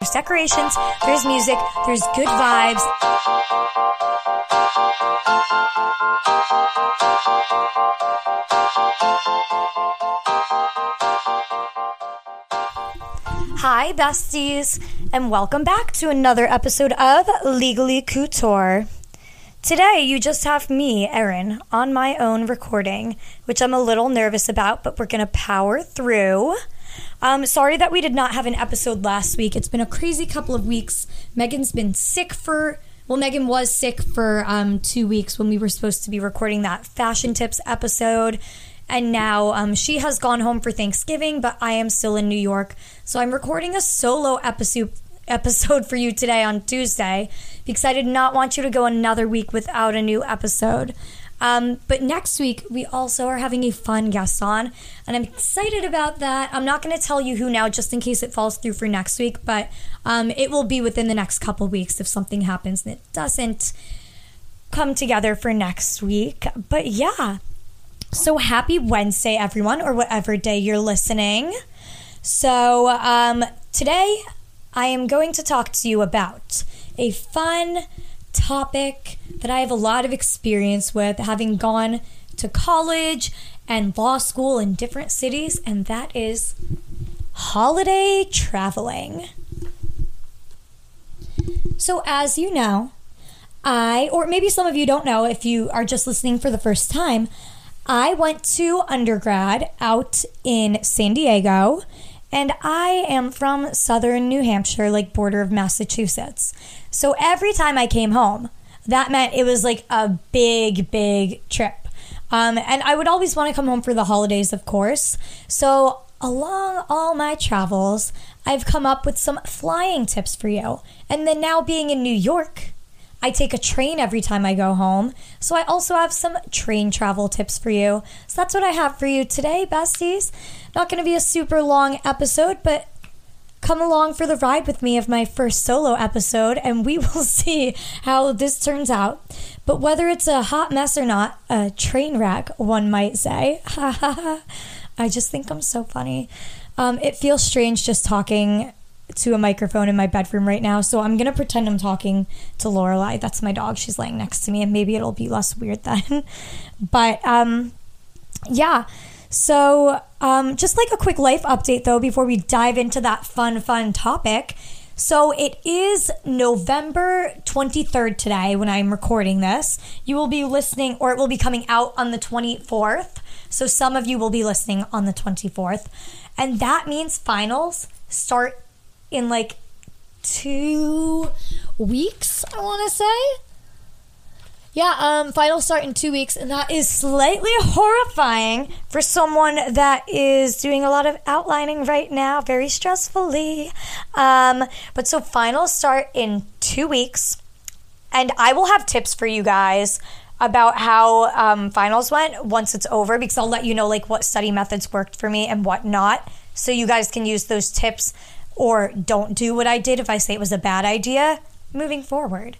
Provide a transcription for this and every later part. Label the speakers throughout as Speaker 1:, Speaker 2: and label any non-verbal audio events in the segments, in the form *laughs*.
Speaker 1: There's decorations, there's music, there's good vibes. Hi, besties, and welcome back to another episode of Legally Couture. Today, you just have me, Erin, on my own recording, which I'm a little nervous about, but we're going to power through. Um, sorry that we did not have an episode last week. It's been a crazy couple of weeks. Megan's been sick for, well, Megan was sick for um, two weeks when we were supposed to be recording that fashion tips episode. And now um, she has gone home for Thanksgiving, but I am still in New York. So I'm recording a solo episode episode for you today on Tuesday because I did not want you to go another week without a new episode. Um, but next week, we also are having a fun guest on, and I'm excited about that. I'm not going to tell you who now, just in case it falls through for next week, but um, it will be within the next couple weeks if something happens and it doesn't come together for next week. But yeah, so happy Wednesday, everyone, or whatever day you're listening. So um, today, I am going to talk to you about a fun topic that I have a lot of experience with, having gone to college and law school in different cities, and that is holiday traveling. So, as you know, I, or maybe some of you don't know if you are just listening for the first time, I went to undergrad out in San Diego and I am from southern New Hampshire, like border of Massachusetts. So every time I came home, that meant it was like a big, big trip. Um, and I would always want to come home for the holidays, of course. So along all my travels, I've come up with some flying tips for you. And then now being in New York, I take a train every time I go home. So I also have some train travel tips for you. So that's what I have for you today, besties. Not going to be a super long episode, but come along for the ride with me of my first solo episode and we *laughs* will see how this turns out. But whether it's a hot mess or not, a train wreck, one might say. *laughs* I just think I'm so funny. Um, it feels strange just talking to a microphone in my bedroom right now, so I'm gonna pretend I'm talking to Lorelai. That's my dog. She's laying next to me, and maybe it'll be less weird then. *laughs* but um, yeah. So, um, just like a quick life update though, before we dive into that fun, fun topic. So, it is November 23rd today when I'm recording this. You will be listening, or it will be coming out on the 24th. So, some of you will be listening on the 24th. And that means finals start in like two weeks, I want to say. Yeah, um, finals start in two weeks, and that is slightly horrifying for someone that is doing a lot of outlining right now, very stressfully. Um, but so finals start in two weeks, and I will have tips for you guys about how um, finals went once it's over because I'll let you know like what study methods worked for me and what not, so you guys can use those tips or don't do what I did if I say it was a bad idea moving forward.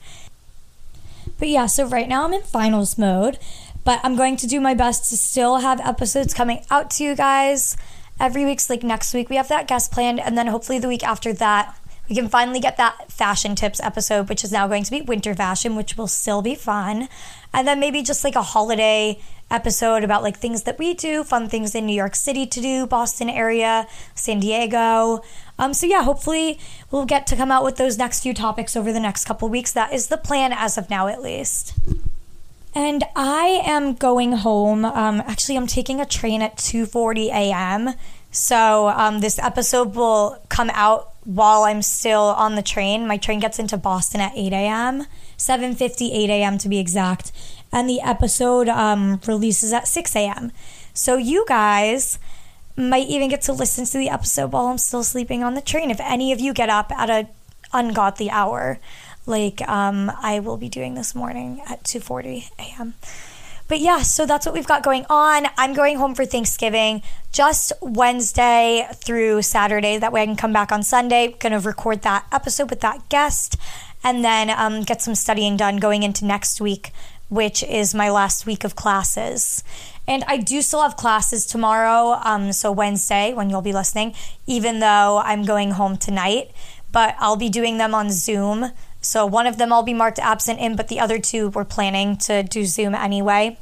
Speaker 1: But yeah, so right now I'm in finals mode, but I'm going to do my best to still have episodes coming out to you guys. Every week's like next week we have that guest planned and then hopefully the week after that we can finally get that fashion tips episode which is now going to be winter fashion which will still be fun. And then maybe just like a holiday episode about like things that we do fun things in new york city to do boston area san diego Um, so yeah, hopefully we'll get to come out with those next few topics over the next couple weeks. That is the plan as of now, at least. And I am going home. Um, actually, I'm taking a train at 2:40 a.m. So um, this episode will come out while I'm still on the train. My train gets into Boston at 8 a.m. 7:50, 8 a.m. to be exact, and the episode um, releases at 6 a.m. So you guys might even get to listen to the episode while I'm still sleeping on the train. If any of you get up at a ungodly hour, like um, I will be doing this morning at 2:40 a.m. But yeah, so that's what we've got going on. I'm going home for Thanksgiving just Wednesday through Saturday. That way I can come back on Sunday. Gonna record that episode with that guest and then um, get some studying done going into next week, which is my last week of classes. And I do still have classes tomorrow, um, so Wednesday when you'll be listening, even though I'm going home tonight. But I'll be doing them on Zoom. So one of them I'll be marked absent in, but the other two we're planning to do Zoom anyway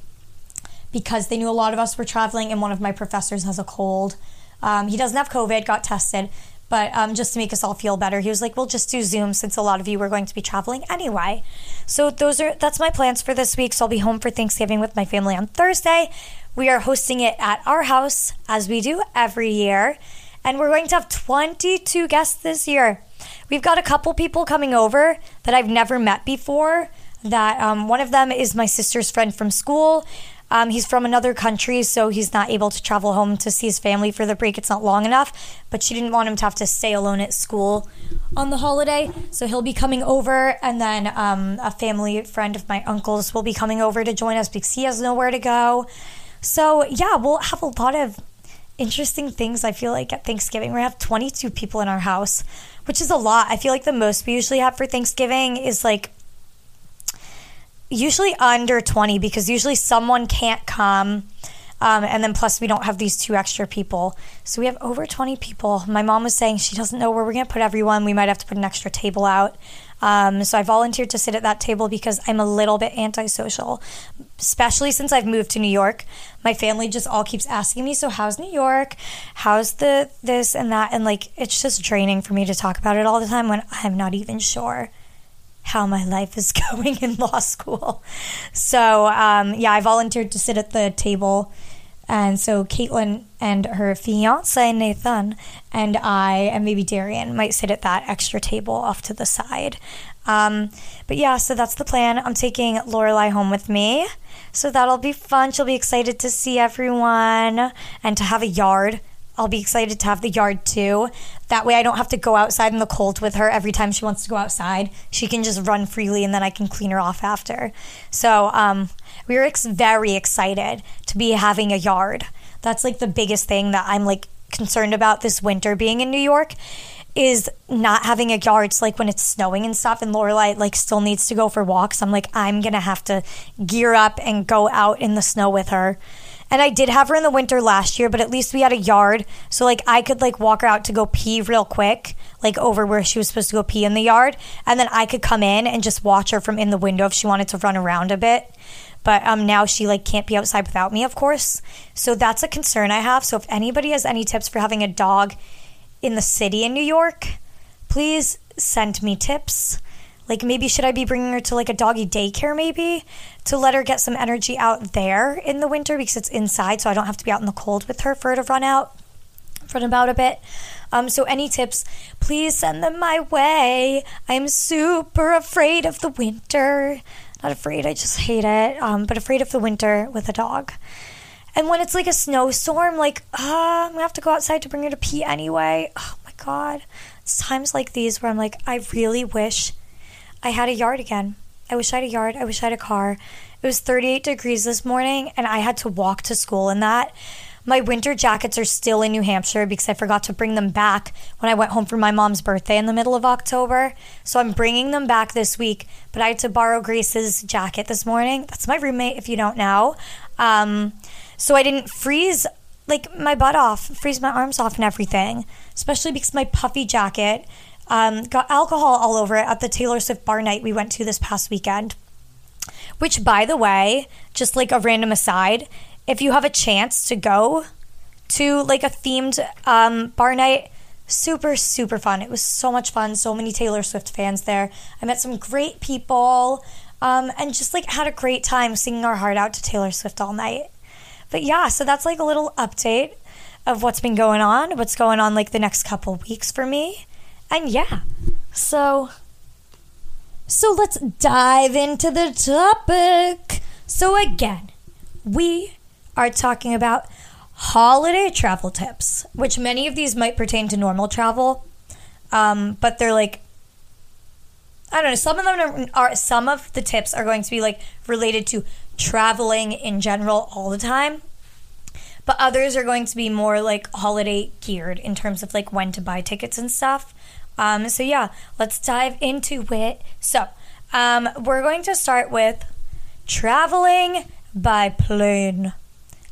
Speaker 1: because they knew a lot of us were traveling and one of my professors has a cold. Um, he doesn't have COVID, got tested, but um, just to make us all feel better, he was like, "We'll just do Zoom since a lot of you were going to be traveling anyway." So those are that's my plans for this week. So I'll be home for Thanksgiving with my family on Thursday. We are hosting it at our house as we do every year, and we're going to have 22 guests this year. We've got a couple people coming over that I've never met before. That um, one of them is my sister's friend from school. Um, he's from another country, so he's not able to travel home to see his family for the break. It's not long enough, but she didn't want him to have to stay alone at school on the holiday. So he'll be coming over, and then um, a family friend of my uncle's will be coming over to join us because he has nowhere to go. So, yeah, we'll have a lot of interesting things, I feel like, at Thanksgiving. We have 22 people in our house, which is a lot. I feel like the most we usually have for Thanksgiving is like usually under 20 because usually someone can't come. Um, and then plus we don't have these two extra people. So we have over 20 people. My mom was saying she doesn't know where we're going to put everyone. We might have to put an extra table out. Um, so I volunteered to sit at that table because I'm a little bit antisocial, especially since I've moved to New York. My family just all keeps asking me, "So how's New York? How's the this and that?" And like it's just draining for me to talk about it all the time when I'm not even sure how my life is *laughs* going in law school. So, um, yeah, I volunteered to sit at the table. And so Caitlin and her fiance Nathan and I and maybe Darian might sit at that extra table off to the side. Um, but yeah, so that's the plan. I'm taking Lorelai home with me, so that'll be fun. She'll be excited to see everyone and to have a yard I'll be excited to have the yard too. That way, I don't have to go outside in the cold with her every time she wants to go outside. She can just run freely and then I can clean her off after. So, um, we were ex- very excited to be having a yard. That's like the biggest thing that I'm like concerned about this winter being in New York is not having a yard. It's like when it's snowing and stuff, and Lorelai like still needs to go for walks. I'm like, I'm gonna have to gear up and go out in the snow with her and I did have her in the winter last year, but at least we had a yard. So like I could like walk her out to go pee real quick, like over where she was supposed to go pee in the yard. And then I could come in and just watch her from in the window if she wanted to run around a bit. But um now she like can't be outside without me, of course. So that's a concern I have. So if anybody has any tips for having a dog in the city in New York, please send me tips. Like maybe should I be bringing her to like a doggy daycare maybe to let her get some energy out there in the winter because it's inside so I don't have to be out in the cold with her for her to run out run about a bit. Um, so any tips, please send them my way. I'm super afraid of the winter. Not afraid, I just hate it. Um, but afraid of the winter with a dog. And when it's like a snowstorm, like, uh, I'm gonna have to go outside to bring her to pee anyway. Oh my god. It's times like these where I'm like, I really wish I had a yard again. I wish I had a yard. I wish I had a car. It was 38 degrees this morning, and I had to walk to school in that. My winter jackets are still in New Hampshire because I forgot to bring them back when I went home for my mom's birthday in the middle of October. So I'm bringing them back this week, but I had to borrow Grace's jacket this morning. That's my roommate, if you don't know. Um, so I didn't freeze like my butt off, freeze my arms off and everything, especially because my puffy jacket um, got alcohol all over it at the Taylor Swift bar night we went to this past weekend. Which, by the way, just like a random aside, if you have a chance to go to like a themed um, bar night, super, super fun. It was so much fun. So many Taylor Swift fans there. I met some great people um, and just like had a great time singing our heart out to Taylor Swift all night. But yeah, so that's like a little update of what's been going on, what's going on like the next couple weeks for me. And yeah, so so let's dive into the topic. So again, we are talking about holiday travel tips, which many of these might pertain to normal travel, um, but they're like I don't know. Some of them are, are, some of the tips are going to be like related to traveling in general all the time, but others are going to be more like holiday geared in terms of like when to buy tickets and stuff. Um, so yeah, let's dive into it. So um, we're going to start with traveling by plane.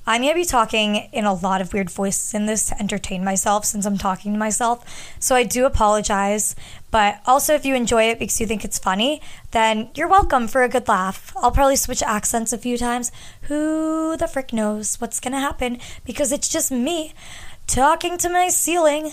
Speaker 1: I'm going to be talking in a lot of weird voices in this to entertain myself since I'm talking to myself. So I do apologize. But also, if you enjoy it because you think it's funny, then you're welcome for a good laugh. I'll probably switch accents a few times. Who the frick knows what's going to happen because it's just me talking to my ceiling.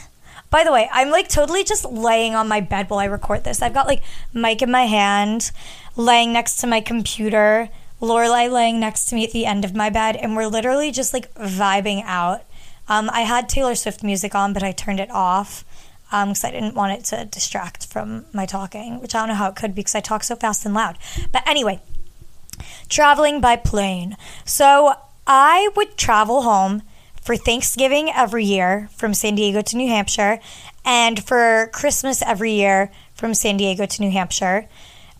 Speaker 1: By the way, I'm like totally just laying on my bed while I record this. I've got like mic in my hand, laying next to my computer Lorelai laying next to me at the end of my bed, and we're literally just like vibing out. Um, I had Taylor Swift music on, but I turned it off because um, I didn't want it to distract from my talking, which I don't know how it could be because I talk so fast and loud. But anyway, traveling by plane. So I would travel home for Thanksgiving every year from San Diego to New Hampshire, and for Christmas every year from San Diego to New Hampshire.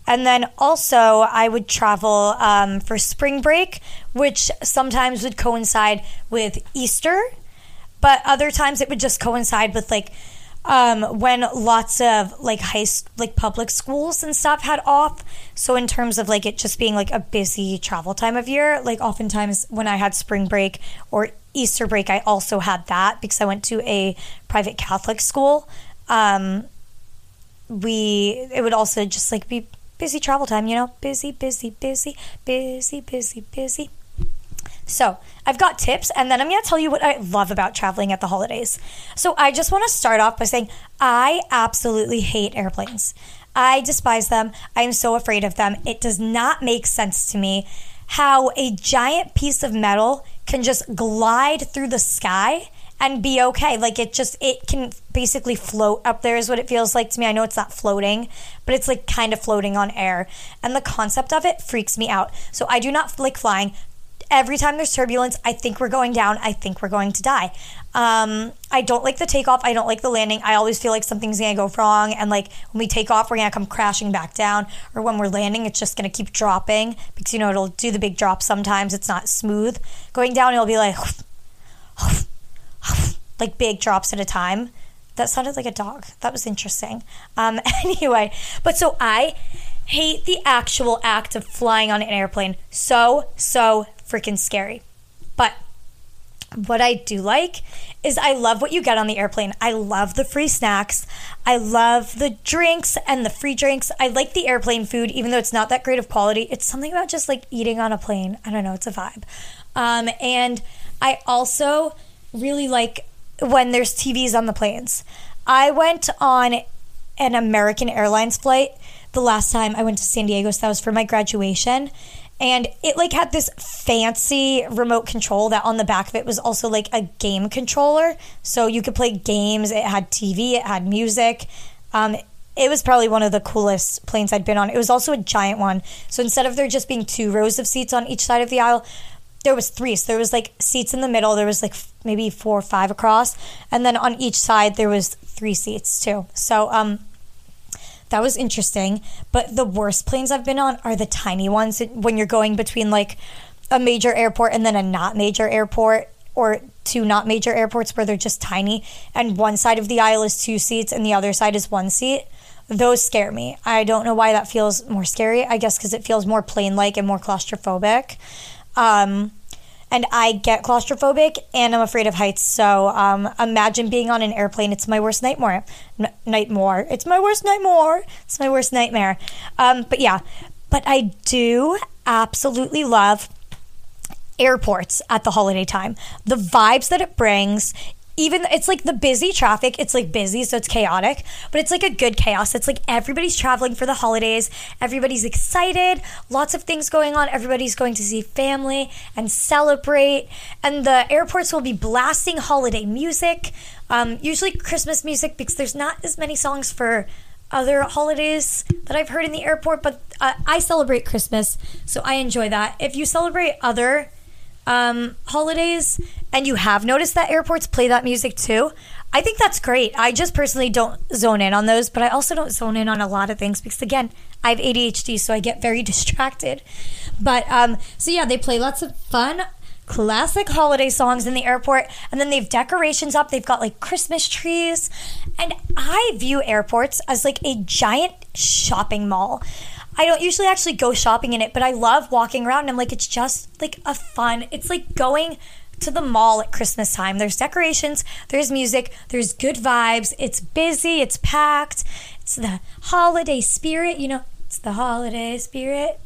Speaker 1: And then also, I would travel um, for spring break, which sometimes would coincide with Easter, but other times it would just coincide with like um, when lots of like high like public schools and stuff had off. So in terms of like it just being like a busy travel time of year, like oftentimes when I had spring break or Easter break, I also had that because I went to a private Catholic school. Um, we it would also just like be busy travel time, you know, busy, busy, busy, busy, busy, busy. So, I've got tips, and then I'm going to tell you what I love about traveling at the holidays. So, I just want to start off by saying I absolutely hate airplanes. I despise them. I am so afraid of them. It does not make sense to me how a giant piece of metal can just glide through the sky and be okay. Like it just it can basically float up there is what it feels like to me. I know it's not floating, but it's like kind of floating on air. And the concept of it freaks me out. So I do not like flying. Every time there's turbulence, I think we're going down. I think we're going to die. Um, I don't like the takeoff. I don't like the landing. I always feel like something's gonna go wrong, and like when we take off, we're gonna come crashing back down, or when we're landing, it's just gonna keep dropping because you know it'll do the big drop. Sometimes it's not smooth going down. It'll be like *sighs* like big drops at a time. That sounded like a dog. That was interesting. Um, *laughs* anyway, but so I hate the actual act of flying on an airplane. So, so freaking scary. But what I do like is I love what you get on the airplane. I love the free snacks. I love the drinks and the free drinks. I like the airplane food, even though it's not that great of quality. It's something about just like eating on a plane. I don't know, it's a vibe. Um, and I also really like when there's TVs on the planes. I went on an American Airlines flight the last time I went to San Diego, so that was for my graduation. And it like had this fancy remote control that on the back of it was also like a game controller. So you could play games. It had TV, it had music. Um, it was probably one of the coolest planes I'd been on. It was also a giant one. So instead of there just being two rows of seats on each side of the aisle, there was three. So there was like seats in the middle. There was like maybe four or five across, and then on each side there was three seats too. So um, that was interesting. But the worst planes I've been on are the tiny ones when you're going between like a major airport and then a not major airport or two not major airports where they're just tiny and one side of the aisle is two seats and the other side is one seat. Those scare me. I don't know why that feels more scary. I guess because it feels more plane like and more claustrophobic. Um, and I get claustrophobic and I'm afraid of heights. So um, imagine being on an airplane. It's my worst nightmare. N- nightmare. It's my worst nightmare. It's my worst nightmare. Um, but yeah, but I do absolutely love airports at the holiday time. The vibes that it brings. Even it's like the busy traffic it's like busy so it's chaotic but it's like a good chaos. It's like everybody's traveling for the holidays everybody's excited lots of things going on everybody's going to see family and celebrate and the airports will be blasting holiday music. Um, usually christmas music because there's not as many songs for other holidays that i've heard in the airport but uh, i celebrate christmas so i enjoy that. If you celebrate other um, holidays and you have noticed that airports play that music too, I think that's great. I just personally don't zone in on those, but I also don't zone in on a lot of things because, again, I have ADHD, so I get very *laughs* distracted. But um, so yeah, they play lots of fun classic holiday songs in the airport and then they've decorations up they've got like christmas trees and i view airports as like a giant shopping mall I don't usually actually go shopping in it, but I love walking around and I'm like, it's just like a fun, it's like going to the mall at Christmas time. There's decorations, there's music, there's good vibes, it's busy, it's packed, it's the holiday spirit, you know, it's the holiday spirit.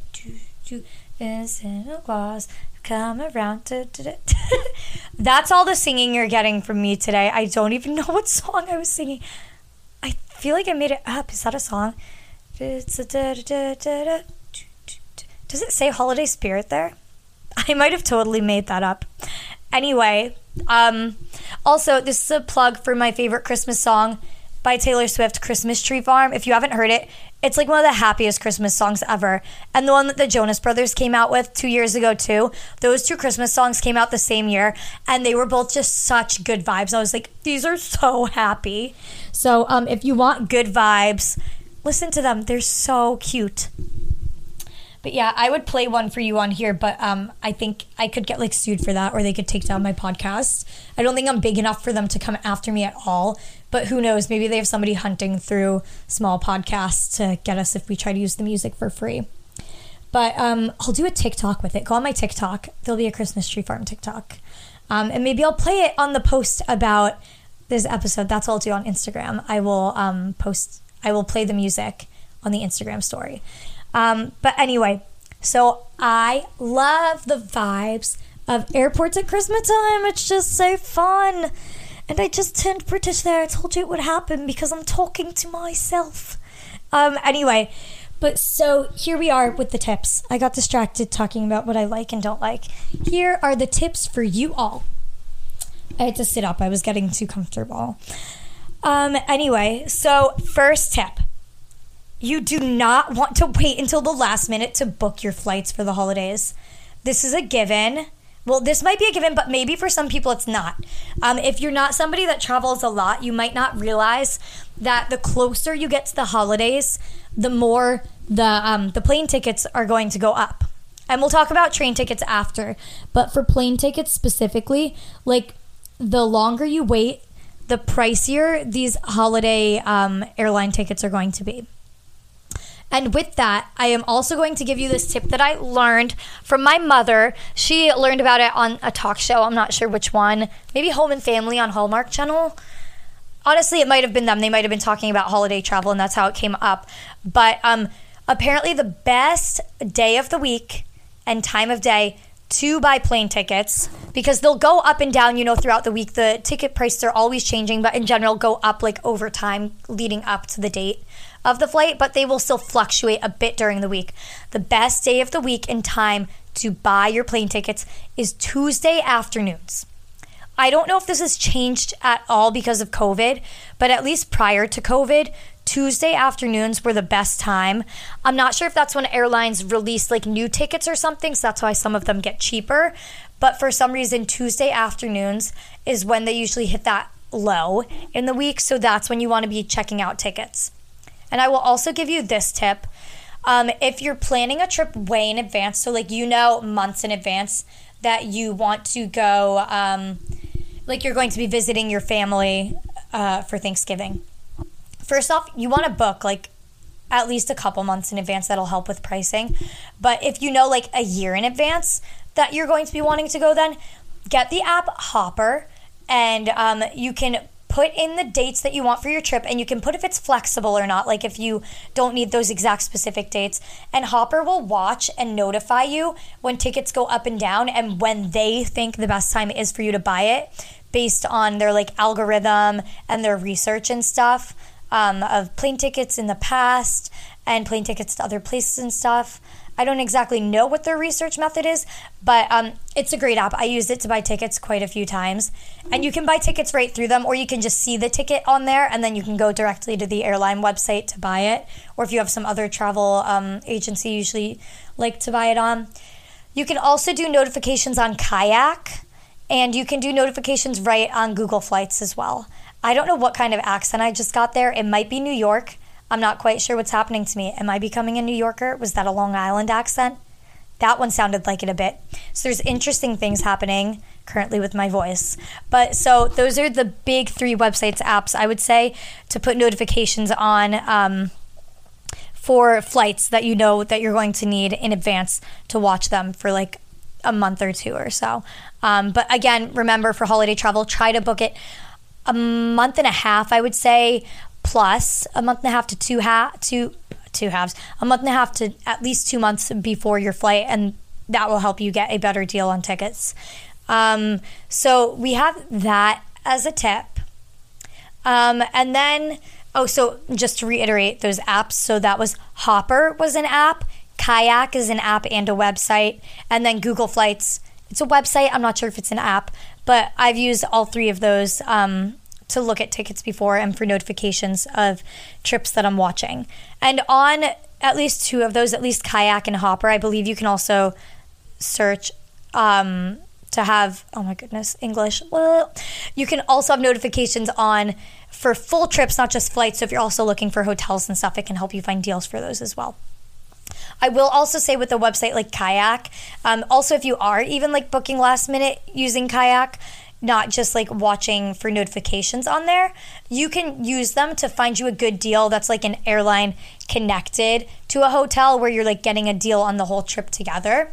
Speaker 1: Santa Claus come around. *laughs* That's all the singing you're getting from me today. I don't even know *laughs* what song I was singing. I feel like I made it up. Is that a song? Does it say holiday spirit there? *laughs* I might have totally made that up. Anyway, um, also, this is a plug for my favorite Christmas song by Taylor Swift, Christmas Tree Farm. If you haven't heard it, it's like one of the happiest Christmas songs ever. And the one that the Jonas Brothers came out with two years ago, too. Those two Christmas songs came out the same year, and they were both just such good vibes. I was like, these are so happy. So, um, if you want good vibes, Listen to them. They're so cute. But yeah, I would play one for you on here, but um, I think I could get like sued for that, or they could take down my podcast. I don't think I'm big enough for them to come after me at all. But who knows? Maybe they have somebody hunting through small podcasts to get us if we try to use the music for free. But um, I'll do a TikTok with it. Go on my TikTok. There'll be a Christmas tree farm TikTok, um, and maybe I'll play it on the post about this episode. That's all I'll do on Instagram. I will um, post I will play the music on the Instagram story. Um, but anyway, so I love the vibes of airports at Christmas time. It's just so fun. And I just turned British there. I told you it would happen because I'm talking to myself. Um, anyway, but so here we are with the tips. I got distracted talking about what I like and don't like. Here are the tips for you all. I had to sit up, I was getting too comfortable. Um, anyway, so first tip you do not want to wait until the last minute to book your flights for the holidays. This is a given. Well, this might be a given, but maybe for some people it's not. Um, if you're not somebody that travels a lot, you might not realize that the closer you get to the holidays, the more the um, the plane tickets are going to go up. And we'll talk about train tickets after. But for plane tickets specifically, like the longer you wait, the pricier these holiday um, airline tickets are going to be. And with that, I am also going to give you this tip that I learned from my mother. She learned about it on a talk show. I'm not sure which one. Maybe Home and Family on Hallmark Channel. Honestly, it might have been them. They might have been talking about holiday travel, and that's how it came up. But um, apparently, the best day of the week and time of day to buy plane tickets because they'll go up and down, you know, throughout the week. The ticket prices are always changing, but in general, go up like over time leading up to the date of the flight, but they will still fluctuate a bit during the week. The best day of the week and time to buy your plane tickets is Tuesday afternoons. I don't know if this has changed at all because of COVID, but at least prior to COVID, Tuesday afternoons were the best time. I'm not sure if that's when airlines release like new tickets or something, so that's why some of them get cheaper. But for some reason, Tuesday afternoons is when they usually hit that low in the week, so that's when you want to be checking out tickets. And I will also give you this tip. Um, if you're planning a trip way in advance, so like you know months in advance that you want to go, um, like you're going to be visiting your family uh, for Thanksgiving first off, you want to book like at least a couple months in advance. That'll help with pricing. But if you know like a year in advance that you're going to be wanting to go, then get the app Hopper and um, you can put in the dates that you want for your trip and you can put if it's flexible or not like if you don't need those exact specific dates and hopper will watch and notify you when tickets go up and down and when they think the best time is for you to buy it based on their like algorithm and their research and stuff um, of plane tickets in the past and plane tickets to other places and stuff. I don't exactly know what their research method is, but um, it's a great app. I used it to buy tickets quite a few times. And you can buy tickets right through them, or you can just see the ticket on there and then you can go directly to the airline website to buy it. Or if you have some other travel um, agency, usually like to buy it on. You can also do notifications on Kayak, and you can do notifications right on Google Flights as well. I don't know what kind of accent I just got there. It might be New York. I'm not quite sure what's happening to me. Am I becoming a New Yorker? Was that a Long Island accent? That one sounded like it a bit. So there's interesting things happening currently with my voice. But so those are the big three websites, apps, I would say, to put notifications on um, for flights that you know that you're going to need in advance to watch them for like a month or two or so. Um, but again, remember for holiday travel, try to book it a month and a half, I would say, plus a month and a half to two half two two halves, a month and a half to at least two months before your flight, and that will help you get a better deal on tickets. Um, so we have that as a tip, um, and then oh, so just to reiterate those apps. So that was Hopper was an app, Kayak is an app and a website, and then Google Flights. It's a website. I'm not sure if it's an app, but I've used all three of those um, to look at tickets before and for notifications of trips that I'm watching. And on at least two of those, at least Kayak and Hopper, I believe you can also search um, to have, oh my goodness, English. You can also have notifications on for full trips, not just flights. So if you're also looking for hotels and stuff, it can help you find deals for those as well. I will also say with a website like Kayak, um, also if you are even like booking last minute using Kayak, not just like watching for notifications on there, you can use them to find you a good deal that's like an airline connected to a hotel where you're like getting a deal on the whole trip together.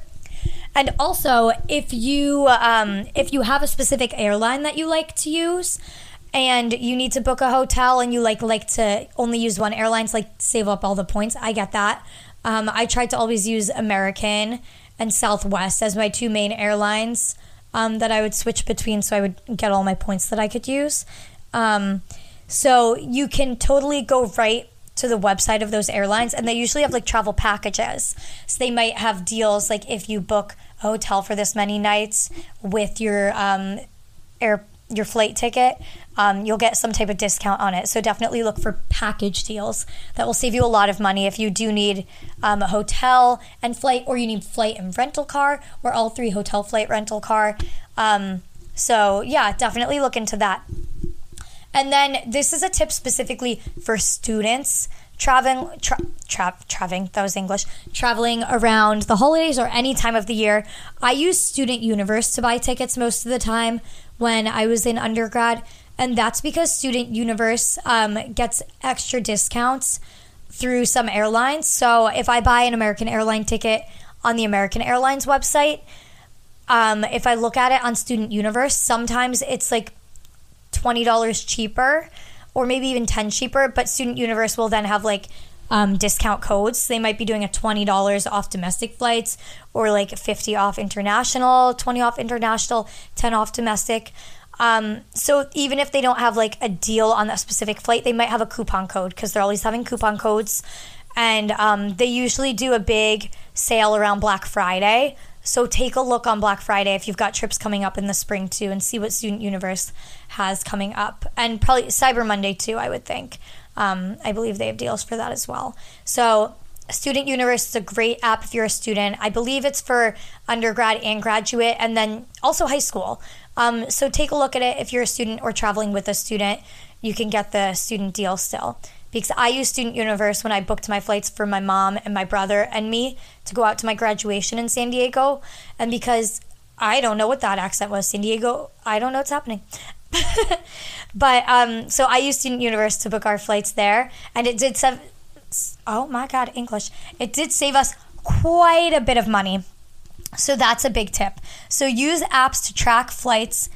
Speaker 1: And also, if you um, if you have a specific airline that you like to use, and you need to book a hotel, and you like like to only use one airline to like save up all the points, I get that. Um, I try to always use American and Southwest as my two main airlines um, that I would switch between so I would get all my points that I could use. Um, so you can totally go right to the website of those airlines and they usually have like travel packages. So they might have deals like if you book a hotel for this many nights with your um, air your flight ticket, um, you'll get some type of discount on it. So definitely look for package deals that will save you a lot of money if you do need um, a hotel and flight, or you need flight and rental car, or all three hotel, flight, rental car. Um, so yeah, definitely look into that. And then this is a tip specifically for students traveling tra- tra- traveling that was english traveling around the holidays or any time of the year i use student universe to buy tickets most of the time when i was in undergrad and that's because student universe um, gets extra discounts through some airlines so if i buy an american airline ticket on the american airlines website um, if i look at it on student universe sometimes it's like $20 cheaper or maybe even 10 cheaper, but Student Universe will then have like um, discount codes. They might be doing a $20 off domestic flights or like 50 off international, 20 off international, 10 off domestic. Um, so even if they don't have like a deal on that specific flight, they might have a coupon code because they're always having coupon codes. And um, they usually do a big sale around Black Friday. So take a look on Black Friday if you've got trips coming up in the spring too and see what Student Universe has coming up. And probably Cyber Monday too, I would think. Um, I believe they have deals for that as well. So Student Universe is a great app if you're a student. I believe it's for undergrad and graduate, and then also high school. Um, so take a look at it if you're a student or traveling with a student. You can get the student deal still because I used Student Universe when I booked my flights for my mom and my brother and me to go out to my graduation in San Diego. And because I don't know what that accent was, San Diego, I don't know what's happening. *laughs* but um, so I used Student Universe to book our flights there, and it did save. Oh my God, English! It did save us quite a bit of money. So that's a big tip. So use apps to track flights,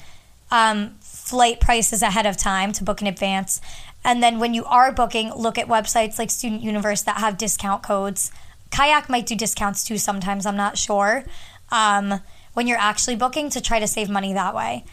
Speaker 1: um, flight prices ahead of time to book in advance, and then when you are booking, look at websites like Student Universe that have discount codes. Kayak might do discounts too sometimes, I'm not sure. Um, when you're actually booking to try to save money that way.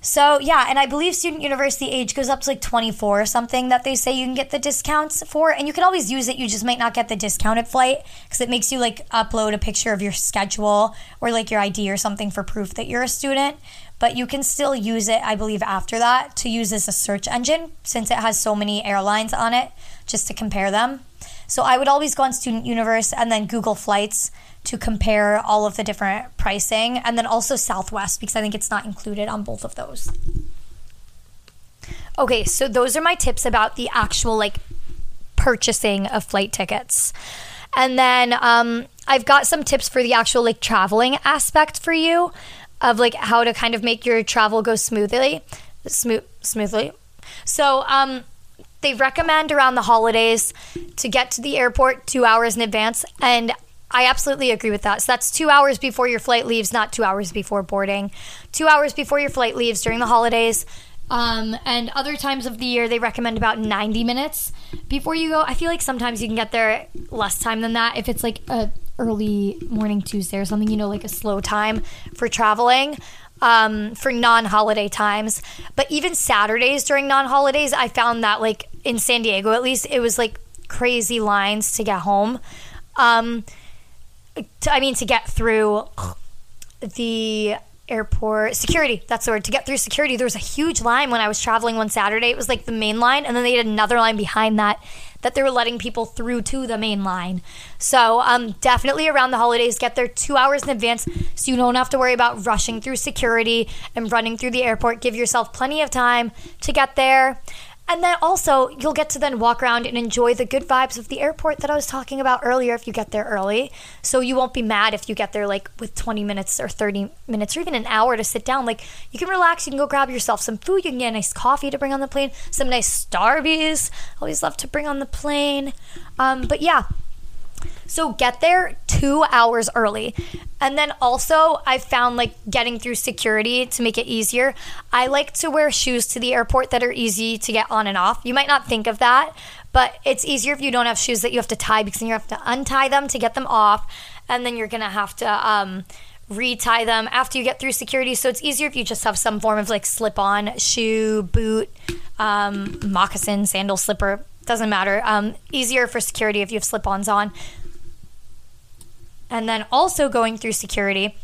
Speaker 1: So yeah, and I believe student university age goes up to like 24 or something that they say you can get the discounts for, and you can always use it. You just might not get the discounted flight because it makes you like upload a picture of your schedule or like your ID or something for proof that you're a student. But you can still use it, I believe, after that to use as a search engine since it has so many airlines on it, just to compare them. So I would always go on Student Universe and then Google Flights to compare all of the different pricing and then also Southwest because I think it's not included on both of those. Okay, so those are my tips about the actual like purchasing of flight tickets. And then um, I've got some tips for the actual like traveling aspect for you of like how to kind of make your travel go smoothly, smooth smoothly. So um, they recommend around the holidays to get to the airport two hours in advance, and I absolutely agree with that. So that's two hours before your flight leaves, not two hours before boarding. Two hours before your flight leaves during the holidays. Um, and other times of the year, they recommend about 90 minutes before you go. I feel like sometimes you can get there less time than that if it's like a early morning Tuesday or something, you know, like a slow time for traveling um, for non holiday times. But even Saturdays during non holidays, I found that, like in San Diego at least, it was like crazy lines to get home. Um, to, I mean, to get through the airport security. That's the word. To get through security, there was a huge line when I was traveling one Saturday. It was like the main line, and then they had another line behind that that they were letting people through to the main line. So um, definitely around the holidays, get there two hours in advance so you don't have to worry about rushing through security and running through the airport. Give yourself plenty of time to get there. And then also, you'll get to then walk around and enjoy the good vibes of the airport that I was talking about earlier if you get there early. So you won't be mad if you get there like with 20 minutes or 30 minutes or even an hour to sit down. Like you can relax, you can go grab yourself some food, you can get a nice coffee to bring on the plane, some nice Starbies. Always love to bring on the plane. Um, but yeah, so get there two hours early. And then also, I found like getting through security to make it easier. I like to wear shoes to the airport that are easy to get on and off. You might not think of that, but it's easier if you don't have shoes that you have to tie because then you have to untie them to get them off. And then you're going to have to, um, retie them after you get through security. So it's easier if you just have some form of like slip on shoe, boot, um, moccasin, sandal, slipper. Doesn't matter. Um, easier for security if you have slip ons on and then also going through security.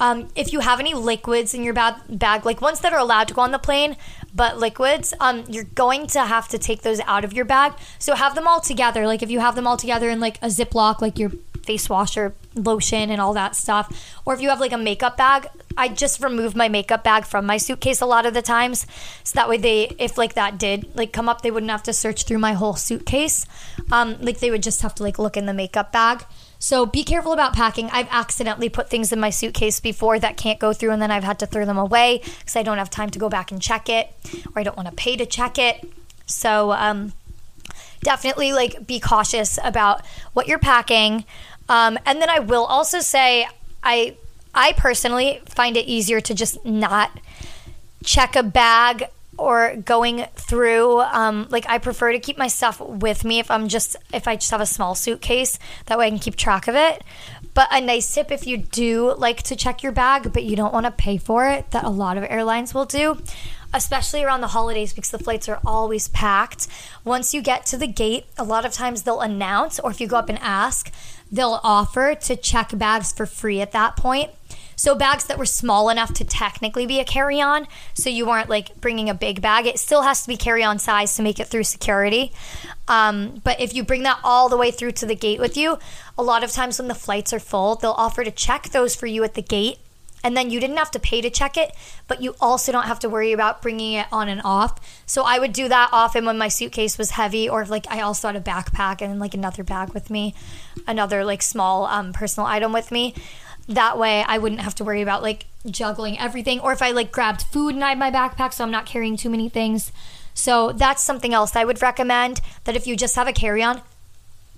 Speaker 1: Um, if you have any liquids in your bag, bag, like ones that are allowed to go on the plane, but liquids, um, you're going to have to take those out of your bag. So have them all together. Like if you have them all together in like a Ziploc, like your face washer, lotion, and all that stuff, or if you have like a makeup bag, I just remove my makeup bag from my suitcase a lot of the times, so that way they, if like that did like come up, they wouldn't have to search through my whole suitcase. Um, like they would just have to like look in the makeup bag. So be careful about packing. I've accidentally put things in my suitcase before that can't go through, and then I've had to throw them away because I don't have time to go back and check it, or I don't want to pay to check it. So um, definitely like be cautious about what you're packing. Um, and then I will also say I I personally find it easier to just not check a bag or going through um, like i prefer to keep my stuff with me if i'm just if i just have a small suitcase that way i can keep track of it. But a nice tip if you do like to check your bag but you don't want to pay for it that a lot of airlines will do especially around the holidays because the flights are always packed once you get to the gate a lot of times they'll announce or if you go up and ask they'll offer to check bags for free at that point so bags that were small enough to technically be a carry-on, so you weren't like bringing a big bag. It still has to be carry-on size to make it through security. Um, but if you bring that all the way through to the gate with you, a lot of times when the flights are full, they'll offer to check those for you at the gate. And then you didn't have to pay to check it, but you also don't have to worry about bringing it on and off. So I would do that often when my suitcase was heavy, or if like I also had a backpack and like another bag with me, another like small um, personal item with me that way I wouldn't have to worry about like juggling everything or if I like grabbed food and I had my backpack so I'm not carrying too many things. So that's something else I would recommend that if you just have a carry-on,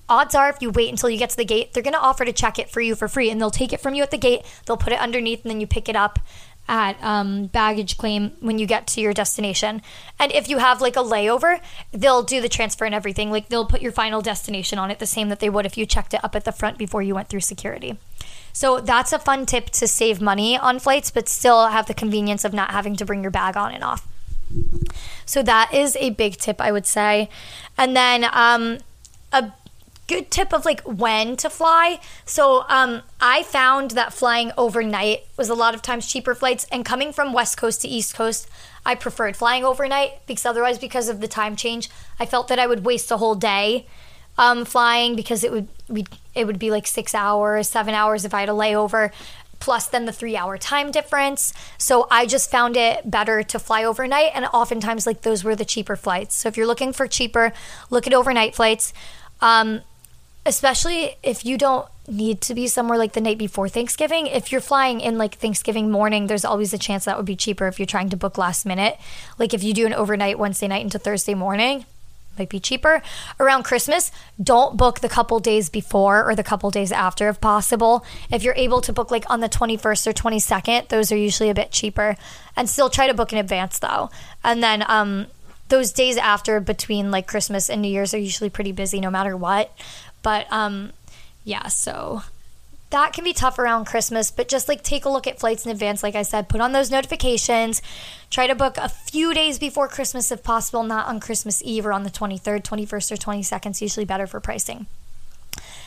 Speaker 1: odds are if you wait until you get to the gate, they're going to offer to check it for you for free and they'll take it from you at the gate, they'll put it underneath and then you pick it up at um, baggage claim when you get to your destination. And if you have like a layover, they'll do the transfer and everything. Like they'll put your final destination on it the same that they would if you checked it up at the front before you went through security. So that's a fun tip to save money on flights, but still have the convenience of not having to bring your bag on and off. So that is a big tip, I would say. And then um, a good tip of like when to fly. So um, I found that flying overnight was a lot of times cheaper flights, and coming from West Coast to East Coast, I preferred flying overnight because otherwise, because of the time change, I felt that I would waste a whole day um, flying because it would it would be like six hours, seven hours if I had a layover. Plus, then the three hour time difference. So, I just found it better to fly overnight. And oftentimes, like, those were the cheaper flights. So, if you're looking for cheaper, look at overnight flights. Um, especially if you don't need to be somewhere like the night before Thanksgiving. If you're flying in like Thanksgiving morning, there's always a chance that would be cheaper if you're trying to book last minute. Like if you do an overnight Wednesday night into Thursday morning, might be cheaper. Around Christmas, don't book the couple days before or the couple days after if possible. If you're able to book like on the 21st or 22nd, those are usually a bit cheaper. And still try to book in advance though. And then um those days after between like Christmas and New Year's are usually pretty busy no matter what. But um, yeah, so that can be tough around Christmas, but just like take a look at flights in advance. Like I said, put on those notifications. Try to book a few days before Christmas if possible, not on Christmas Eve or on the 23rd, 21st, or 22nd. It's usually better for pricing.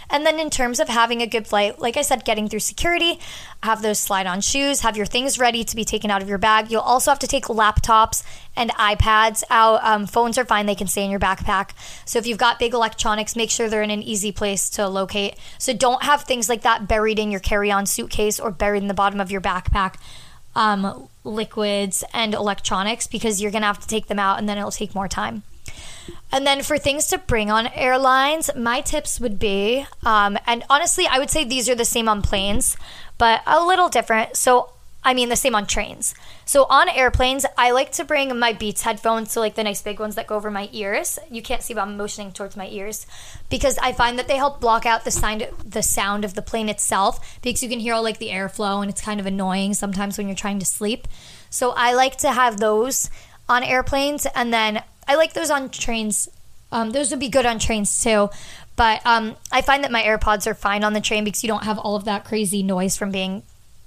Speaker 1: And then in terms of having a good flight, like I said, getting through security, have those slide on shoes, have your things ready to be taken out of your bag. You'll also have to take laptops and iPads out. Um, phones are fine, they can stay in your backpack. So if you've got big electronics, make sure they're in an easy place to locate. So don't have things like that buried in your carry on suitcase or buried in the bottom of your backpack. Um, liquids and electronics because you're going to have to take them out and then it'll take more time. And then for things to bring on airlines, my tips would be, um, and honestly, I would say these are the same on planes, but a little different. So, I mean, the same on trains. So, on airplanes, I like to bring my Beats headphones, so like the nice big ones that go over my ears. You can't see, but I'm motioning towards my ears because I find that they help block out the sound, the sound of the plane itself because you can hear all like the airflow and it's kind of annoying sometimes when you're trying to sleep. So, I like to have those on airplanes and then I like those on trains. Um, those would be good on trains too. But um, I find that my AirPods are fine on the train because you don't have all of that crazy noise from being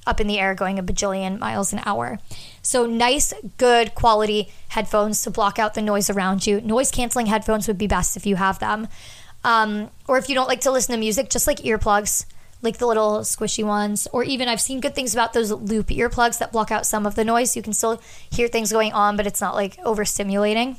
Speaker 1: up in the air going a bajillion miles an hour. So, nice, good quality headphones to block out the noise around you. Noise canceling headphones would be best if you have them. Um, or if you don't like to listen to music, just like earplugs, like the little squishy ones. Or even I've seen good things about those loop earplugs that block out some of the noise. You can still hear things going on, but it's not like overstimulating.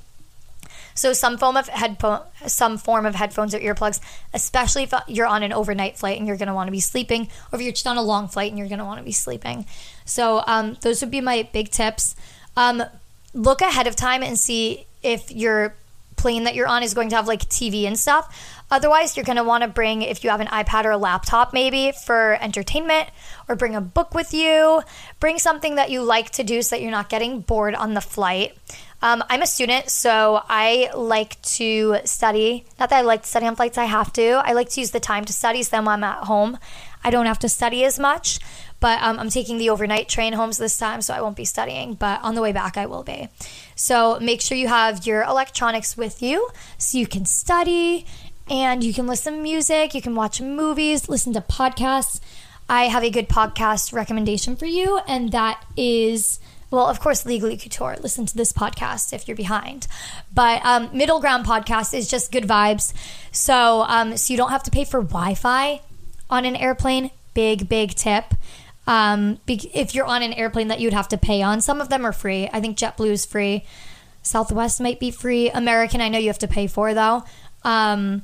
Speaker 1: So some form of headphone, some form of headphones or earplugs, especially if you're on an overnight flight and you're going to want to be sleeping, or if you're just on a long flight and you're going to want to be sleeping. So um, those would be my big tips. Um, look ahead of time and see if your plane that you're on is going to have like TV and stuff. Otherwise, you're going to want to bring, if you have an iPad or a laptop, maybe for entertainment, or bring a book with you. Bring something that you like to do so that you're not getting bored on the flight. Um, I'm a student, so I like to study. Not that I like to study on flights, I have to. I like to use the time to study, so then when I'm at home, I don't have to study as much. But um, I'm taking the overnight train homes this time, so I won't be studying. But on the way back, I will be. So make sure you have your electronics with you so you can study and you can listen to music, you can watch movies, listen to podcasts. I have a good podcast recommendation for you, and that is well, of course, Legally Couture. Listen to this podcast if you're behind. But um, Middle Ground Podcast is just good vibes. So, um, so you don't have to pay for Wi Fi on an airplane. Big, big tip. Um, if you're on an airplane that you'd have to pay on, some of them are free. I think JetBlue is free. Southwest might be free. American, I know you have to pay for though. Um,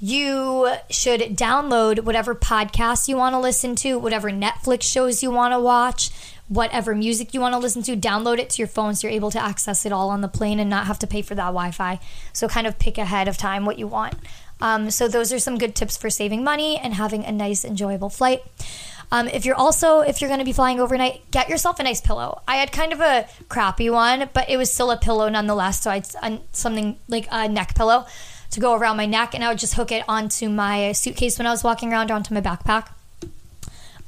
Speaker 1: you should download whatever podcasts you want to listen to, whatever Netflix shows you want to watch, whatever music you want to listen to, download it to your phone so you're able to access it all on the plane and not have to pay for that Wi Fi. So, kind of pick ahead of time what you want. Um, so, those are some good tips for saving money and having a nice, enjoyable flight. Um, if you're also if you're going to be flying overnight, get yourself a nice pillow. I had kind of a crappy one, but it was still a pillow nonetheless. So I had something like a neck pillow to go around my neck, and I would just hook it onto my suitcase when I was walking around onto my backpack.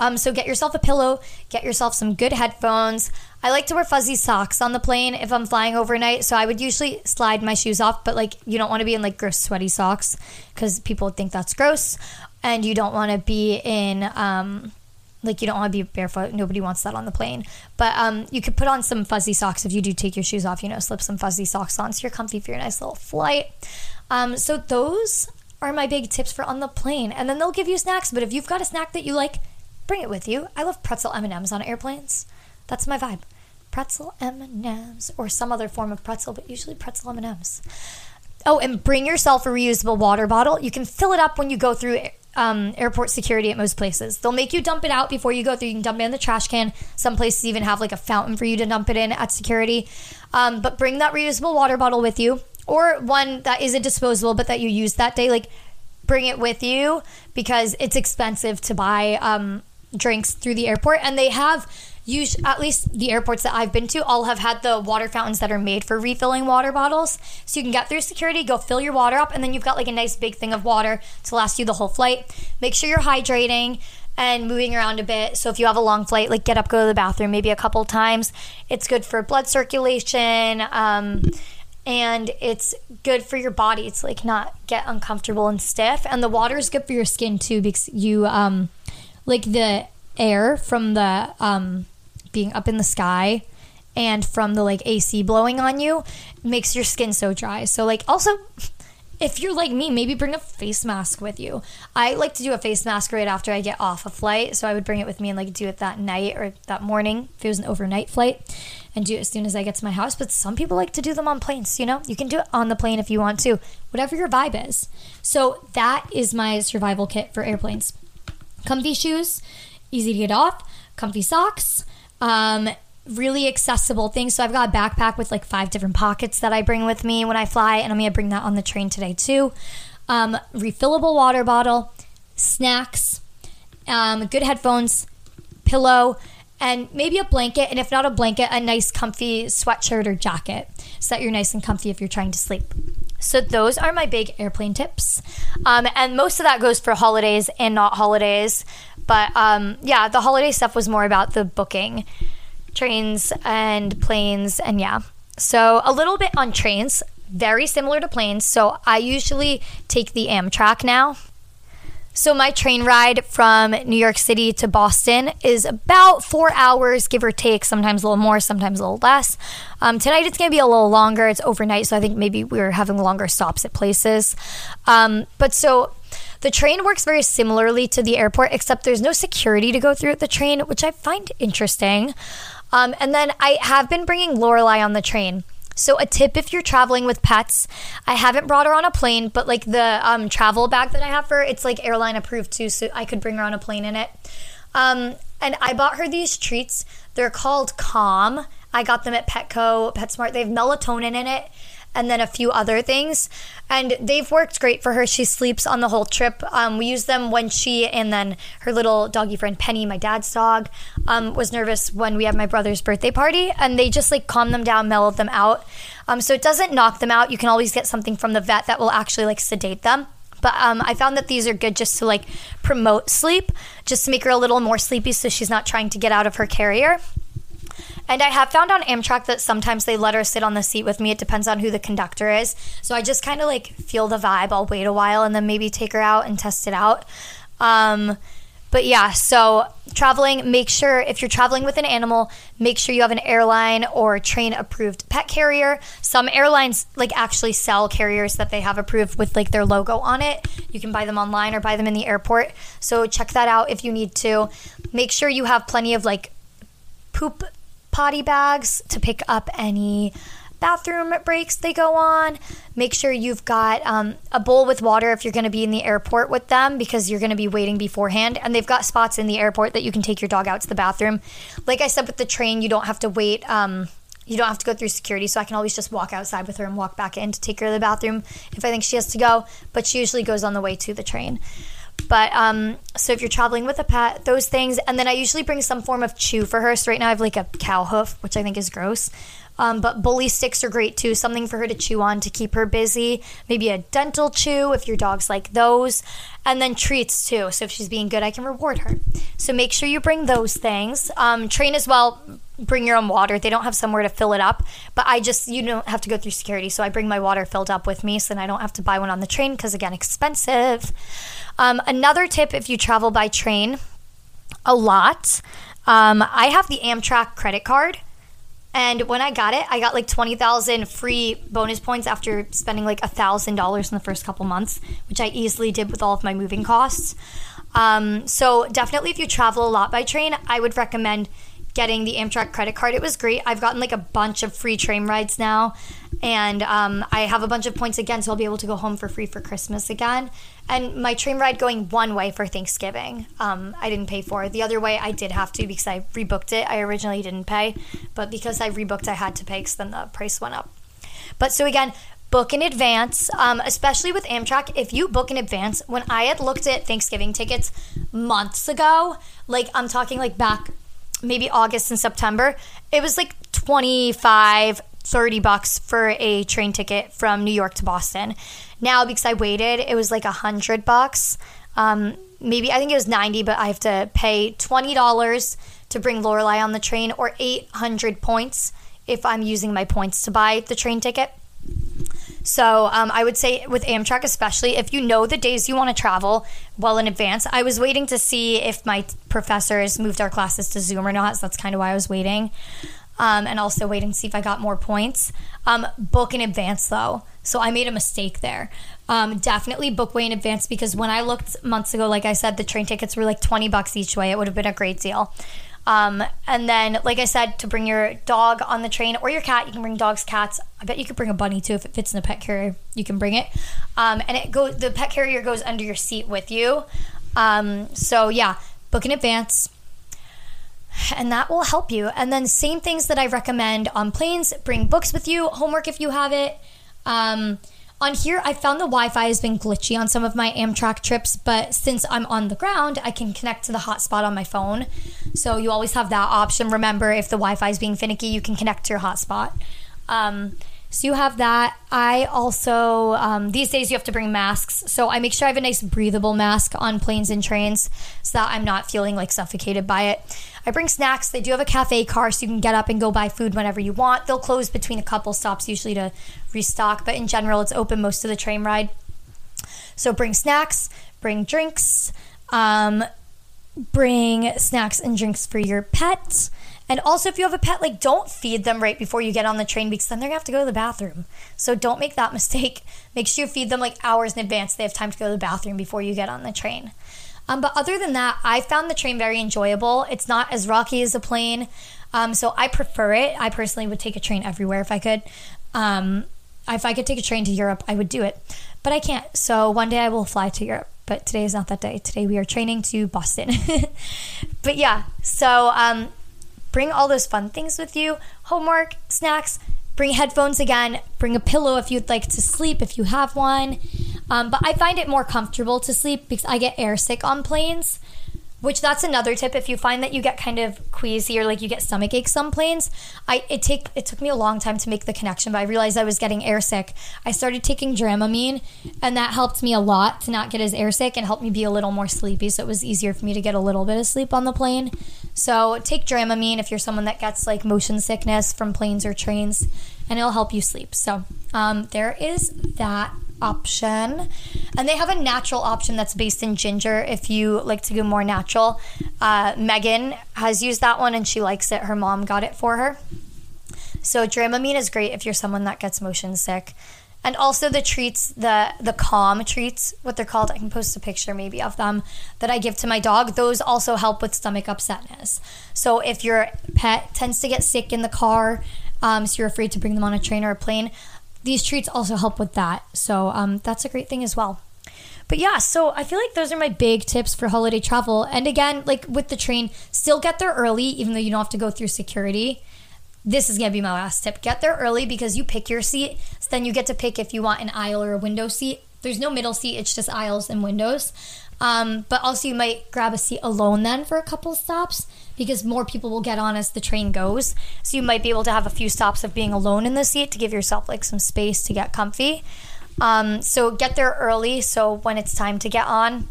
Speaker 1: Um, so get yourself a pillow, get yourself some good headphones. I like to wear fuzzy socks on the plane if I'm flying overnight. So I would usually slide my shoes off, but like you don't want to be in like gross sweaty socks because people think that's gross, and you don't want to be in um, like you don't want to be barefoot. Nobody wants that on the plane. But um, you could put on some fuzzy socks if you do take your shoes off. You know, slip some fuzzy socks on so you're comfy for your nice little flight. Um, so those are my big tips for on the plane. And then they'll give you snacks. But if you've got a snack that you like, bring it with you. I love pretzel M and M's on airplanes. That's my vibe. Pretzel M and M's or some other form of pretzel, but usually pretzel M and M's. Oh, and bring yourself a reusable water bottle. You can fill it up when you go through um, airport security at most places. They'll make you dump it out before you go through. You can dump it in the trash can. Some places even have like a fountain for you to dump it in at security. Um, but bring that reusable water bottle with you, or one that isn't disposable but that you use that day. Like bring it with you because it's expensive to buy um, drinks through the airport, and they have use at least the airports that I've been to all have had the water fountains that are made for refilling water bottles. So you can get through security, go fill your water up, and then you've got like a nice big thing of water to last you the whole flight. Make sure you're hydrating and moving around a bit. So if you have a long flight, like get up, go to the bathroom maybe a couple times. It's good for blood circulation. Um, and it's good for your body. It's like not get uncomfortable and stiff. And the water is good for your skin too because you um like the air from the um being up in the sky and from the like AC blowing on you makes your skin so dry. So like also *laughs* if you're like me, maybe bring a face mask with you. I like to do a face mask right after I get off a flight, so I would bring it with me and like do it that night or that morning if it was an overnight flight and do it as soon as I get to my house. But some people like to do them on planes, you know? You can do it on the plane if you want to, whatever your vibe is. So that is my survival kit for airplanes. Comfy shoes, easy to get off, comfy socks, um, really accessible things. So I've got a backpack with like five different pockets that I bring with me when I fly, and I'm gonna bring that on the train today too. Um, refillable water bottle, snacks, um, good headphones, pillow, and maybe a blanket. And if not a blanket, a nice comfy sweatshirt or jacket so that you're nice and comfy if you're trying to sleep. So those are my big airplane tips, um, and most of that goes for holidays and not holidays. But um, yeah, the holiday stuff was more about the booking trains and planes, and yeah. So a little bit on trains, very similar to planes. So I usually take the Amtrak now. So my train ride from New York City to Boston is about four hours, give or take. Sometimes a little more, sometimes a little less. Um, tonight it's going to be a little longer. It's overnight, so I think maybe we're having longer stops at places. Um, but so the train works very similarly to the airport, except there's no security to go through at the train, which I find interesting. Um, and then I have been bringing Lorelai on the train. So a tip if you're traveling with pets, I haven't brought her on a plane, but like the um, travel bag that I have for her, it's like airline approved too, so I could bring her on a plane in it. Um, and I bought her these treats. They're called Calm. I got them at Petco, PetSmart. They have melatonin in it and then a few other things. And they've worked great for her. She sleeps on the whole trip. Um, we use them when she and then her little doggy friend Penny, my dad's dog, um, was nervous when we had my brother's birthday party. And they just like calm them down, mellow them out. Um, so it doesn't knock them out. You can always get something from the vet that will actually like sedate them. But um, I found that these are good just to like promote sleep, just to make her a little more sleepy so she's not trying to get out of her carrier. And I have found on Amtrak that sometimes they let her sit on the seat with me. It depends on who the conductor is. So I just kind of like feel the vibe. I'll wait a while and then maybe take her out and test it out. Um, but yeah, so traveling, make sure if you're traveling with an animal, make sure you have an airline or train approved pet carrier. Some airlines like actually sell carriers that they have approved with like their logo on it. You can buy them online or buy them in the airport. So check that out if you need to. Make sure you have plenty of like poop potty bags to pick up any bathroom breaks they go on. Make sure you've got um, a bowl with water if you're going to be in the airport with them because you're going to be waiting beforehand. And they've got spots in the airport that you can take your dog out to the bathroom. Like I said with the train, you don't have to wait. Um, you don't have to go through security, so I can always just walk outside with her and walk back in to take her to the bathroom if I think she has to go. But she usually goes on the way to the train. But um, so if you're traveling with a pet, those things, and then I usually bring some form of chew for her. So right now I have like a cow hoof, which I think is gross. Um, but bully sticks are great too, something for her to chew on to keep her busy. Maybe a dental chew if your dog's like those. And then treats too. So if she's being good, I can reward her. So make sure you bring those things. Um, train as well, bring your own water. They don't have somewhere to fill it up, but I just, you don't have to go through security. So I bring my water filled up with me so then I don't have to buy one on the train because, again, expensive. Um, another tip if you travel by train a lot, um, I have the Amtrak credit card. And when I got it, I got like 20,000 free bonus points after spending like $1,000 in the first couple months, which I easily did with all of my moving costs. Um, so, definitely, if you travel a lot by train, I would recommend getting the Amtrak credit card. It was great. I've gotten like a bunch of free train rides now, and um, I have a bunch of points again, so I'll be able to go home for free for Christmas again. And my train ride going one way for Thanksgiving, um, I didn't pay for. The other way, I did have to because I rebooked it. I originally didn't pay, but because I rebooked, I had to pay because then the price went up. But so again, book in advance, um, especially with Amtrak. If you book in advance, when I had looked at Thanksgiving tickets months ago, like I'm talking like back maybe August and September, it was like 25, 30 bucks for a train ticket from New York to Boston. Now, because I waited, it was like a hundred bucks. Um, maybe I think it was 90, but I have to pay $20 to bring Lorelai on the train or 800 points if I'm using my points to buy the train ticket. So um, I would say with Amtrak, especially if you know the days you want to travel well in advance. I was waiting to see if my professors moved our classes to Zoom or not. So that's kind of why I was waiting. Um, and also waiting to see if I got more points. Um, book in advance though. So I made a mistake there. Um, definitely book way in advance because when I looked months ago, like I said, the train tickets were like 20 bucks each way. It would have been a great deal. Um, and then, like I said, to bring your dog on the train or your cat, you can bring dogs, cats. I bet you could bring a bunny too if it fits in a pet carrier. You can bring it, um, and it goes. The pet carrier goes under your seat with you. Um, so yeah, book in advance, and that will help you. And then same things that I recommend on planes. Bring books with you, homework if you have it. On here, I found the Wi Fi has been glitchy on some of my Amtrak trips, but since I'm on the ground, I can connect to the hotspot on my phone. So you always have that option. Remember, if the Wi Fi is being finicky, you can connect to your hotspot. Um, so you have that. I also, um, these days, you have to bring masks. So I make sure I have a nice breathable mask on planes and trains so that I'm not feeling like suffocated by it. I bring snacks. They do have a cafe car, so you can get up and go buy food whenever you want. They'll close between a couple stops usually to restock, but in general, it's open most of the train ride. So bring snacks, bring drinks, um, bring snacks and drinks for your pet. And also, if you have a pet, like don't feed them right before you get on the train because then they're gonna have to go to the bathroom. So don't make that *laughs* mistake. Make sure you feed them like hours in advance. They have time to go to the bathroom before you get on the train. Um, but other than that, I found the train very enjoyable. It's not as rocky as a plane, um, so I prefer it. I personally would take a train everywhere if I could. Um, if I could take a train to Europe, I would do it, but I can't. So one day I will fly to Europe. But today is not that day. Today we are training to Boston. *laughs* but yeah, so um, bring all those fun things with you homework, snacks, bring headphones again, bring a pillow if you'd like to sleep, if you have one. Um, but I find it more comfortable to sleep because I get air sick on planes. Which that's another tip. If you find that you get kind of queasy or like you get stomach aches on planes, I it take it took me a long time to make the connection, but I realized I was getting air sick. I started taking Dramamine, and that helped me a lot to not get as air sick and helped me be a little more sleepy. So it was easier for me to get a little bit of sleep on the plane. So take Dramamine if you're someone that gets like motion sickness from planes or trains, and it'll help you sleep. So um, there is that option. And they have a natural option that's based in ginger if you like to go more natural. Uh, Megan has used that one and she likes it. Her mom got it for her. So Dramamine is great if you're someone that gets motion sick. And also the treats, the the calm treats, what they're called. I can post a picture maybe of them that I give to my dog. Those also help with stomach upsetness. So if your pet tends to get sick in the car, um, so you're afraid to bring them on a train or a plane, these treats also help with that. So um, that's a great thing as well. But yeah, so I feel like those are my big tips for holiday travel. And again, like with the train, still get there early, even though you don't have to go through security. This is gonna be my last tip. Get there early because you pick your seat. So then you get to pick if you want an aisle or a window seat there's no middle seat, it's just aisles and windows. Um, but also, you might grab a seat alone then for a couple stops because more people will get on as the train goes. So you might be able to have a few stops of being alone in the seat to give yourself like some space to get comfy. Um, so get there early so when it's time to get on,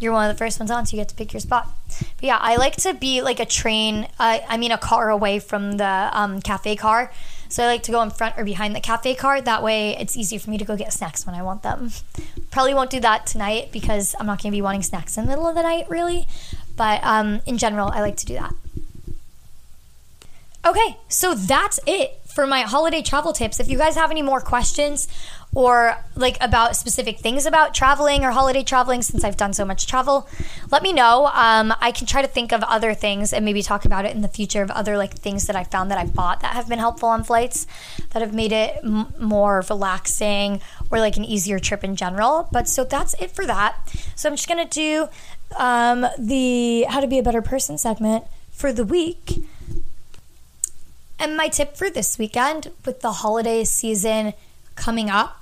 Speaker 1: you're one of the first ones on, so you get to pick your spot. But yeah, I like to be like a train, uh, I mean, a car away from the um, cafe car. So I like to go in front or behind the cafe car. That way it's easier for me to go get snacks when I want them. Probably won't do that tonight because I'm not going to be wanting snacks in the middle of the night, really. But um, in general, I like to do that. Okay, so that's it for my holiday travel tips. If you guys have any more questions or like about specific things about traveling or holiday traveling, since I've done so much travel, let me know. Um, I can try to think of other things and maybe talk about it in the future of other like things that I found that I bought that have been helpful on flights that have made it m- more relaxing or like an easier trip in general. But so that's it for that. So I'm just gonna do um, the how to be a better person segment for the week. And my tip for this weekend with the holiday season coming up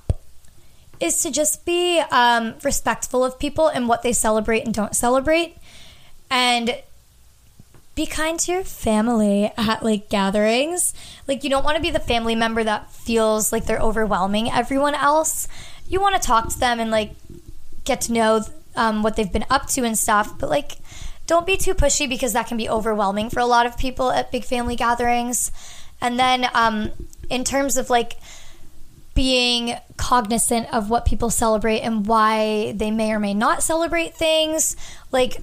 Speaker 1: is to just be um, respectful of people and what they celebrate and don't celebrate. And be kind to your family at like gatherings. Like, you don't want to be the family member that feels like they're overwhelming everyone else. You want to talk to them and like get to know um, what they've been up to and stuff. But like, don't be too pushy because that can be overwhelming for a lot of people at big family gatherings. And then, um, in terms of like being cognizant of what people celebrate and why they may or may not celebrate things, like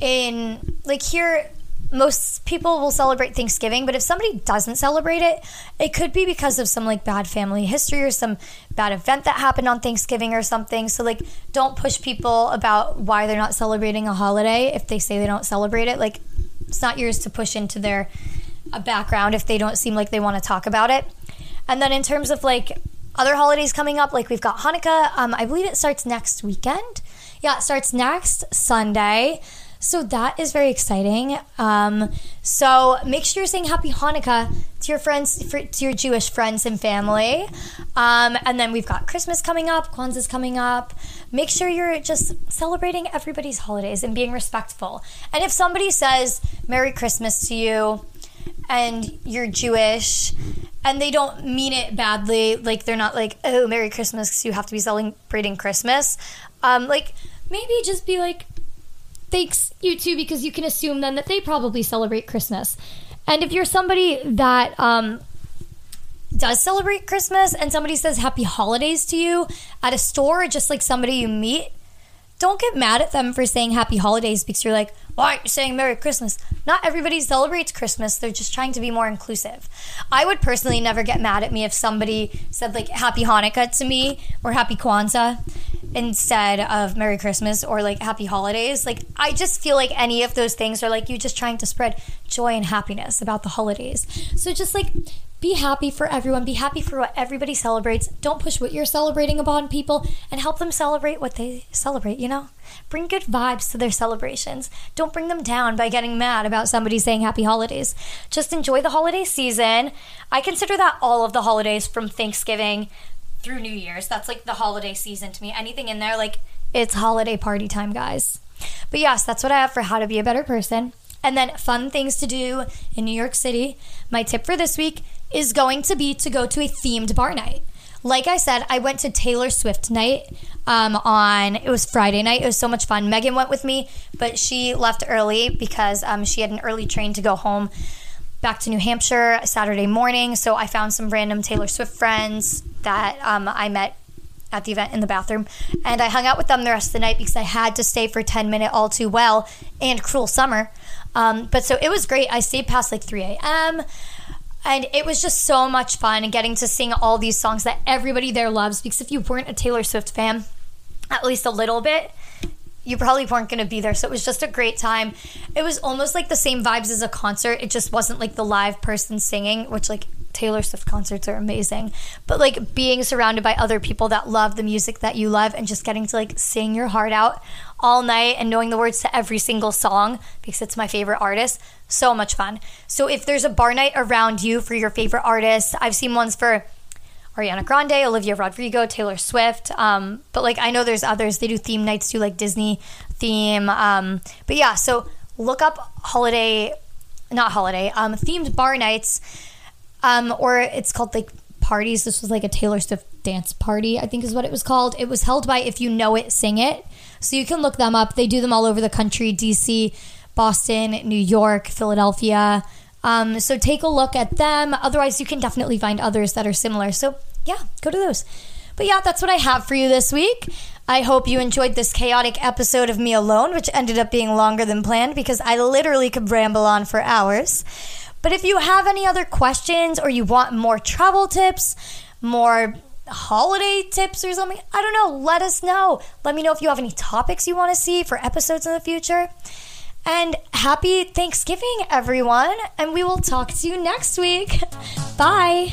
Speaker 1: in like here most people will celebrate Thanksgiving, but if somebody doesn't celebrate it, it could be because of some like bad family history or some bad event that happened on Thanksgiving or something. So like don't push people about why they're not celebrating a holiday if they say they don't celebrate it. Like it's not yours to push into their background if they don't seem like they want to talk about it. And then in terms of like other holidays coming up, like we've got Hanukkah, um, I believe it starts next weekend. Yeah, it starts next Sunday. So that is very exciting. Um, so make sure you're saying Happy Hanukkah to your friends, for, to your Jewish friends and family. Um, and then we've got Christmas coming up, Kwanzaa's coming up. Make sure you're just celebrating everybody's holidays and being respectful. And if somebody says Merry Christmas to you and you're Jewish and they don't mean it badly, like they're not like, oh, Merry Christmas you have to be celebrating Christmas. Um, like maybe just be like, thanks you too because you can assume then that they probably celebrate Christmas. And if you're somebody that um, does celebrate Christmas and somebody says happy holidays to you at a store, just like somebody you meet, don't get mad at them for saying happy holidays because you're like, why aren't you saying Merry Christmas? Not everybody celebrates Christmas. They're just trying to be more inclusive. I would personally never get mad at me if somebody said like happy Hanukkah to me or happy Kwanzaa instead of Merry Christmas or like Happy Holidays. Like, I just feel like any of those things are like you just trying to spread joy and happiness about the holidays. So just like be happy for everyone, be happy for what everybody celebrates. Don't push what you're celebrating upon people and help them celebrate what they celebrate, you know? Bring good vibes to their celebrations. Don't bring them down by getting mad about somebody saying happy holidays. Just enjoy the holiday season. I consider that all of the holidays from Thanksgiving through New Year's. That's like the holiday season to me. Anything in there, like, it's holiday party time, guys. But yes, that's what I have for how to be a better person. And then fun things to do in New York City. My tip for this week is going to be to go to a themed bar night. Like I said, I went to Taylor Swift night um, on it was Friday night. It was so much fun. Megan went with me, but she left early because um, she had an early train to go home back to New Hampshire Saturday morning. So I found some random Taylor Swift friends that um, I met at the event in the bathroom. And I hung out with them the rest of the night because I had to stay for 10 minute all too well and cruel summer. Um, but so it was great. I stayed past like 3 a.m. And it was just so much fun and getting to sing all these songs that everybody there loves. Because if you weren't a Taylor Swift fan, at least a little bit, you probably weren't going to be there. So it was just a great time. It was almost like the same vibes as a concert. It just wasn't like the live person singing, which like Taylor Swift concerts are amazing. But like being surrounded by other people that love the music that you love and just getting to like sing your heart out all night and knowing the words to every single song because it's my favorite artist, so much fun. So if there's a bar night around you for your favorite artist, I've seen ones for Ariana Grande, Olivia Rodrigo, Taylor Swift. Um, but like I know there's others. They do theme nights too, like Disney theme. Um, but yeah, so look up holiday, not holiday, um, themed bar nights, um, or it's called like parties. This was like a Taylor Swift dance party, I think is what it was called. It was held by If You Know It, Sing It. So you can look them up. They do them all over the country DC, Boston, New York, Philadelphia. Um, so take a look at them. Otherwise, you can definitely find others that are similar. So yeah, go to those. But yeah, that's what I have for you this week. I hope you enjoyed this chaotic episode of me alone, which ended up being longer than planned because I literally could ramble on for hours. But if you have any other questions or you want more travel tips, more holiday tips or something, I don't know, let us know. Let me know if you have any topics you want to see for episodes in the future. And happy Thanksgiving, everyone. And we will talk to you next week. *laughs* Bye.